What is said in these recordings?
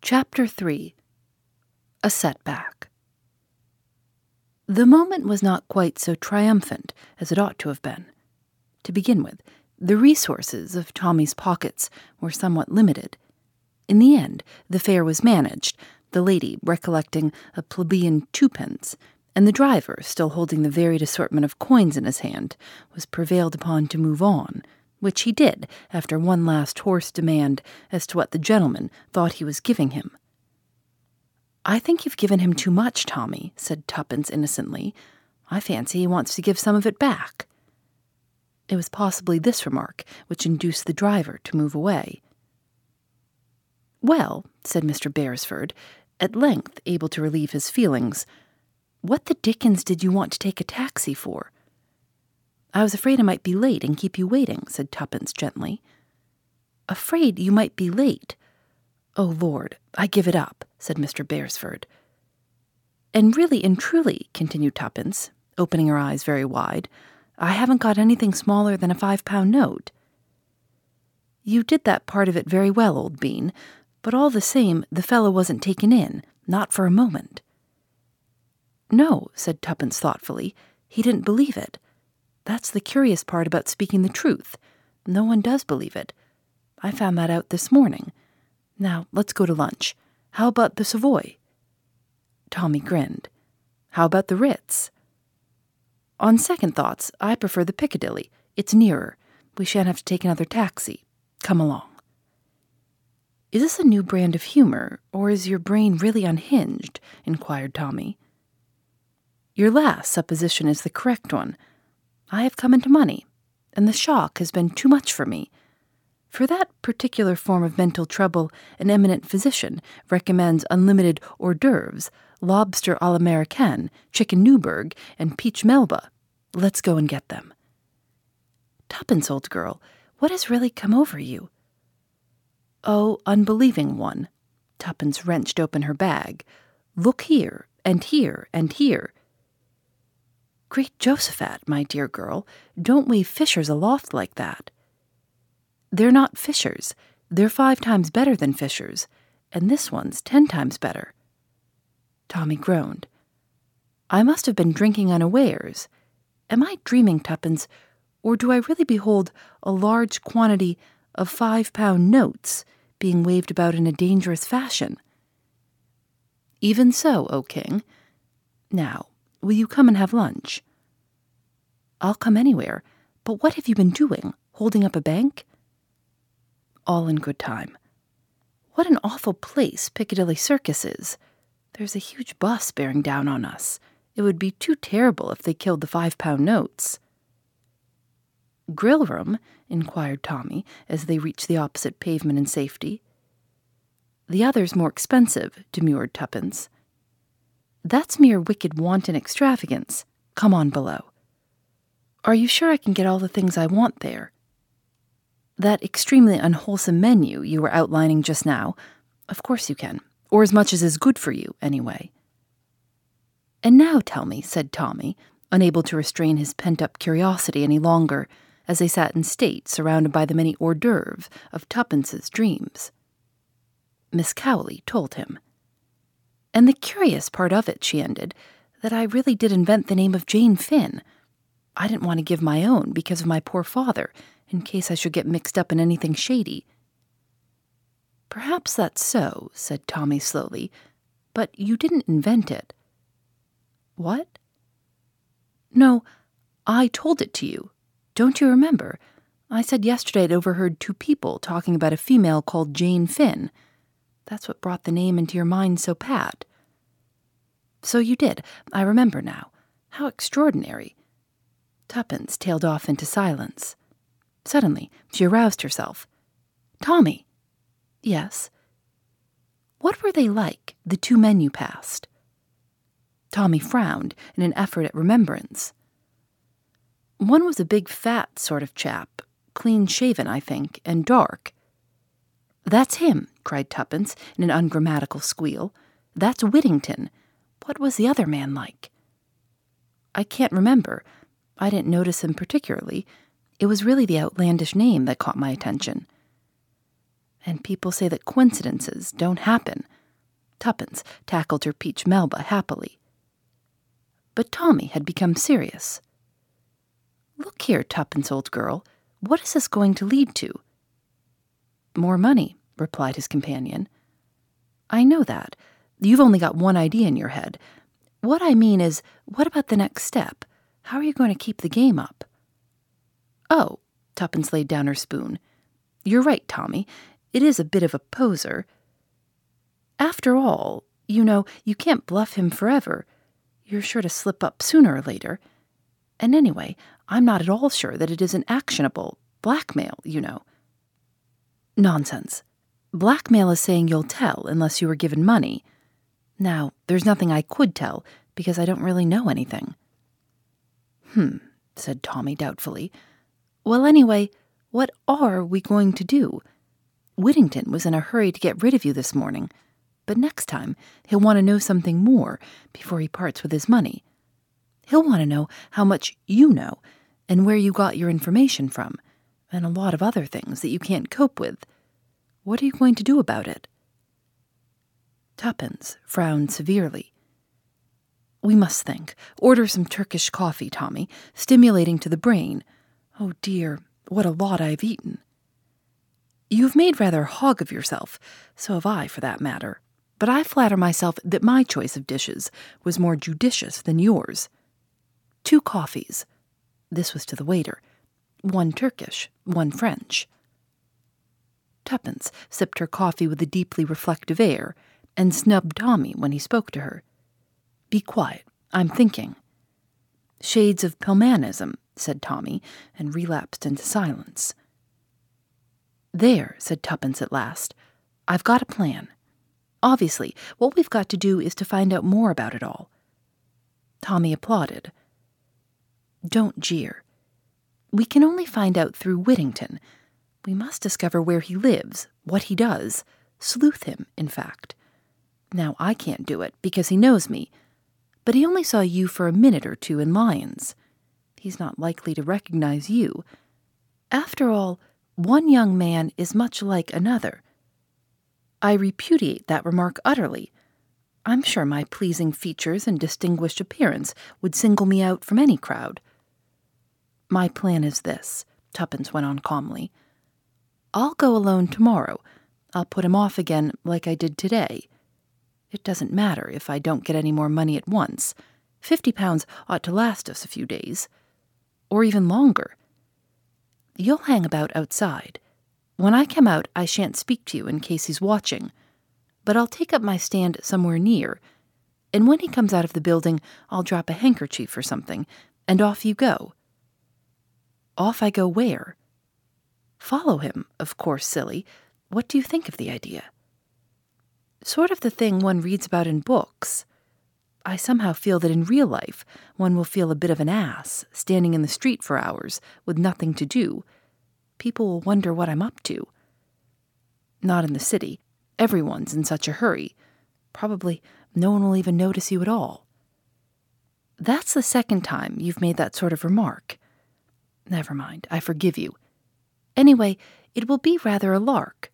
Chapter 3 A Setback The moment was not quite so triumphant as it ought to have been. To begin with, the resources of Tommy's pockets were somewhat limited. In the end, the fare was managed, the lady recollecting a plebeian twopence, and the driver, still holding the varied assortment of coins in his hand, was prevailed upon to move on which he did after one last hoarse demand as to what the gentleman thought he was giving him. I think you've given him too much, Tommy, said Tuppence innocently. I fancy he wants to give some of it back. It was possibly this remark which induced the driver to move away. Well, said Mr. Beresford, at length able to relieve his feelings, what the dickens did you want to take a taxi for? I was afraid I might be late and keep you waiting, said Tuppence gently. Afraid you might be late? Oh, Lord, I give it up, said Mr. Beresford. And really and truly, continued Tuppence, opening her eyes very wide, I haven't got anything smaller than a five pound note. You did that part of it very well, old bean, but all the same, the fellow wasn't taken in, not for a moment. No, said Tuppence thoughtfully, he didn't believe it. That's the curious part about speaking the truth. No one does believe it. I found that out this morning. Now, let's go to lunch. How about the Savoy? Tommy grinned. How about the Ritz? On second thoughts, I prefer the Piccadilly. It's nearer. We shan't have to take another taxi. Come along. Is this a new brand of humor, or is your brain really unhinged? inquired Tommy. Your last supposition is the correct one. I have come into money, and the shock has been too much for me. For that particular form of mental trouble, an eminent physician recommends unlimited hors d'oeuvres, lobster à l'américaine, chicken Newburg, and peach melba. Let's go and get them. Tuppence, old girl, what has really come over you? Oh, unbelieving one. Tuppence wrenched open her bag. Look here, and here, and here. Great Jehoshaphat, my dear girl, don't wave fishers aloft like that. They're not fishers. They're five times better than fishers, and this one's ten times better. Tommy groaned. I must have been drinking unawares. Am I dreaming, Tuppence, or do I really behold a large quantity of five pound notes being waved about in a dangerous fashion? Even so, O king. Now, Will you come and have lunch? I'll come anywhere, but what have you been doing? Holding up a bank? All in good time. What an awful place Piccadilly Circus is. There's a huge bus bearing down on us. It would be too terrible if they killed the five pound notes. Grill room? inquired Tommy as they reached the opposite pavement in safety. The other's more expensive, demurred Tuppence. That's mere wicked wanton extravagance. Come on below. Are you sure I can get all the things I want there? That extremely unwholesome menu you were outlining just now, of course you can, or as much as is good for you, anyway. And now tell me, said Tommy, unable to restrain his pent up curiosity any longer, as they sat in state surrounded by the many hors d'oeuvres of Tuppence's dreams. Miss Cowley told him. And the curious part of it, she ended, that I really did invent the name of Jane Finn. I didn't want to give my own because of my poor father, in case I should get mixed up in anything shady. Perhaps that's so, said Tommy slowly, but you didn't invent it. What? No, I told it to you. Don't you remember? I said yesterday I'd overheard two people talking about a female called Jane Finn. That's what brought the name into your mind so pat. So you did. I remember now. How extraordinary. Tuppence tailed off into silence. Suddenly, she aroused herself. Tommy. Yes. What were they like, the two men you passed? Tommy frowned in an effort at remembrance. One was a big fat sort of chap, clean shaven, I think, and dark. That's him, cried Tuppence in an ungrammatical squeal. That's Whittington. What was the other man like? I can't remember. I didn't notice him particularly. It was really the outlandish name that caught my attention. And people say that coincidences don't happen. Tuppence tackled her peach Melba happily. But Tommy had become serious. Look here, Tuppence, old girl, what is this going to lead to? More money, replied his companion. I know that. You've only got one idea in your head. What I mean is, what about the next step? How are you going to keep the game up? Oh, Tuppence laid down her spoon. You're right, Tommy. It is a bit of a poser. After all, you know, you can't bluff him forever. You're sure to slip up sooner or later. And anyway, I'm not at all sure that it isn't actionable. Blackmail, you know. Nonsense. Blackmail is saying you'll tell unless you are given money. Now, there's nothing I could tell because I don't really know anything. Hmm, said Tommy doubtfully. Well, anyway, what are we going to do? Whittington was in a hurry to get rid of you this morning, but next time he'll want to know something more before he parts with his money. He'll want to know how much you know and where you got your information from, and a lot of other things that you can't cope with. What are you going to do about it? Tuppence frowned severely. We must think. Order some Turkish coffee, Tommy, stimulating to the brain. Oh dear, what a lot I've eaten. You've made rather a hog of yourself, so have I, for that matter. But I flatter myself that my choice of dishes was more judicious than yours. Two coffees. This was to the waiter. One Turkish, one French. Tuppence sipped her coffee with a deeply reflective air and snubbed Tommy when he spoke to her. Be quiet. I'm thinking. Shades of Pelmanism, said Tommy, and relapsed into silence. There, said Tuppence at last. I've got a plan. Obviously, what we've got to do is to find out more about it all. Tommy applauded. Don't jeer. We can only find out through Whittington. We must discover where he lives, what he does, sleuth him, in fact. Now, I can't do it because he knows me, but he only saw you for a minute or two in Lyons. He's not likely to recognize you. After all, one young man is much like another. I repudiate that remark utterly. I'm sure my pleasing features and distinguished appearance would single me out from any crowd. My plan is this, Tuppence went on calmly. I'll go alone tomorrow. I'll put him off again like I did today. It doesn't matter if I don't get any more money at once. Fifty pounds ought to last us a few days. Or even longer. You'll hang about outside. When I come out, I shan't speak to you in case he's watching. But I'll take up my stand somewhere near, and when he comes out of the building, I'll drop a handkerchief or something, and off you go. Off I go where? Follow him, of course, silly. What do you think of the idea? Sort of the thing one reads about in books. I somehow feel that in real life one will feel a bit of an ass, standing in the street for hours with nothing to do. People will wonder what I'm up to. Not in the city. Everyone's in such a hurry. Probably no one will even notice you at all. That's the second time you've made that sort of remark. Never mind, I forgive you. Anyway, it will be rather a lark.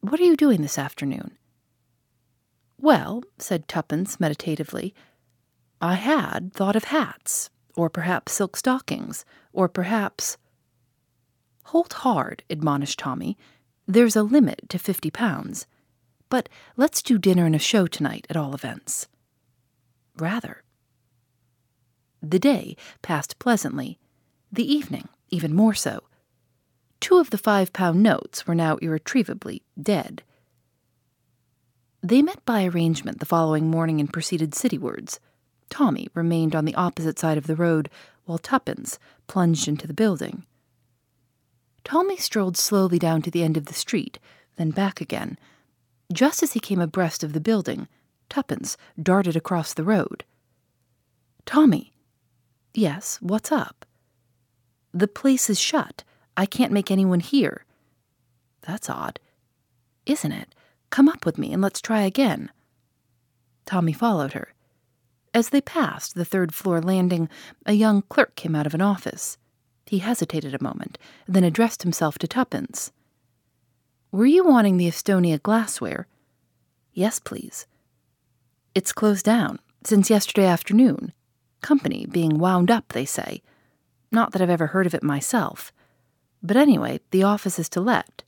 What are you doing this afternoon? Well, said Tuppence meditatively, I had thought of hats, or perhaps silk stockings, or perhaps. Hold hard, admonished Tommy. There's a limit to fifty pounds. But let's do dinner and a show tonight, at all events. Rather. The day passed pleasantly, the evening even more so. Two of the five pound notes were now irretrievably dead. They met by arrangement the following morning and proceeded citywards. Tommy remained on the opposite side of the road, while Tuppence plunged into the building. Tommy strolled slowly down to the end of the street, then back again. Just as he came abreast of the building, Tuppence darted across the road. Tommy. Yes, what's up? The place is shut. I can't make anyone hear. That's odd. Isn't it? Come up with me and let's try again. Tommy followed her. As they passed the third floor landing, a young clerk came out of an office. He hesitated a moment, then addressed himself to Tuppence. Were you wanting the Esthonia glassware? Yes, please. It's closed down since yesterday afternoon. Company being wound up, they say. Not that I've ever heard of it myself. But anyway, the office is to let.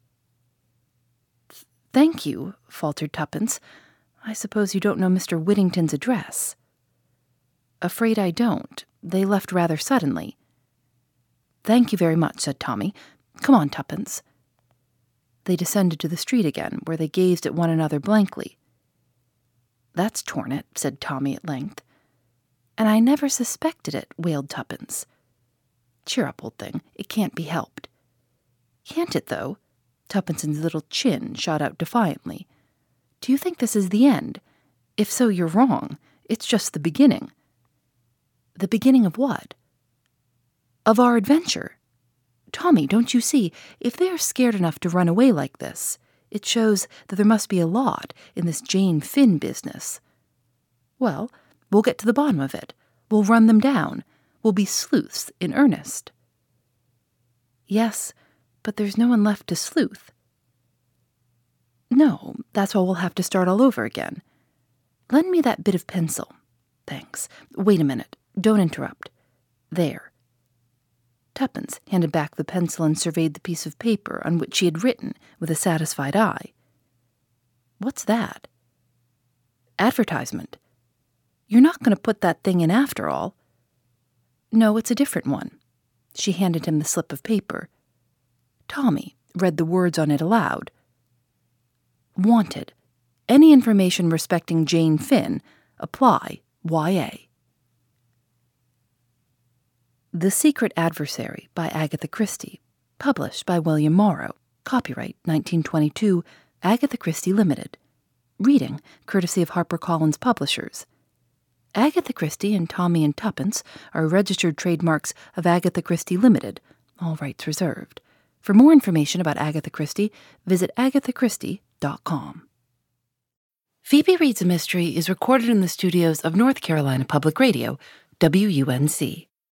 Thank you, faltered Tuppence. I suppose you don't know Mr. Whittington's address. Afraid I don't. They left rather suddenly. Thank you very much, said Tommy. Come on, Tuppence. They descended to the street again, where they gazed at one another blankly. That's torn it, said Tommy at length. And I never suspected it, wailed Tuppence. Cheer up, old thing. It can't be helped. Can't it, though? Tuppence's little chin shot out defiantly. Do you think this is the end? If so, you're wrong. It's just the beginning. The beginning of what? Of our adventure. Tommy, don't you see, if they are scared enough to run away like this, it shows that there must be a lot in this Jane Finn business. Well, we'll get to the bottom of it. We'll run them down. We'll be sleuths in earnest. Yes, but there's no one left to sleuth. No, that's why we'll have to start all over again. Lend me that bit of pencil. Thanks. Wait a minute. Don't interrupt. There. Tuppence handed back the pencil and surveyed the piece of paper on which she had written with a satisfied eye. What's that? Advertisement. You're not going to put that thing in after all. No, it's a different one. She handed him the slip of paper. Tommy read the words on it aloud. Wanted. Any information respecting Jane Finn, apply YA. The Secret Adversary by Agatha Christie, published by William Morrow, copyright 1922, Agatha Christie Limited. Reading courtesy of HarperCollins Publishers. Agatha Christie and Tommy and Tuppence are registered trademarks of Agatha Christie Limited, all rights reserved. For more information about Agatha Christie, visit agathachristie.com. Phoebe Reads a Mystery is recorded in the studios of North Carolina Public Radio, WUNC.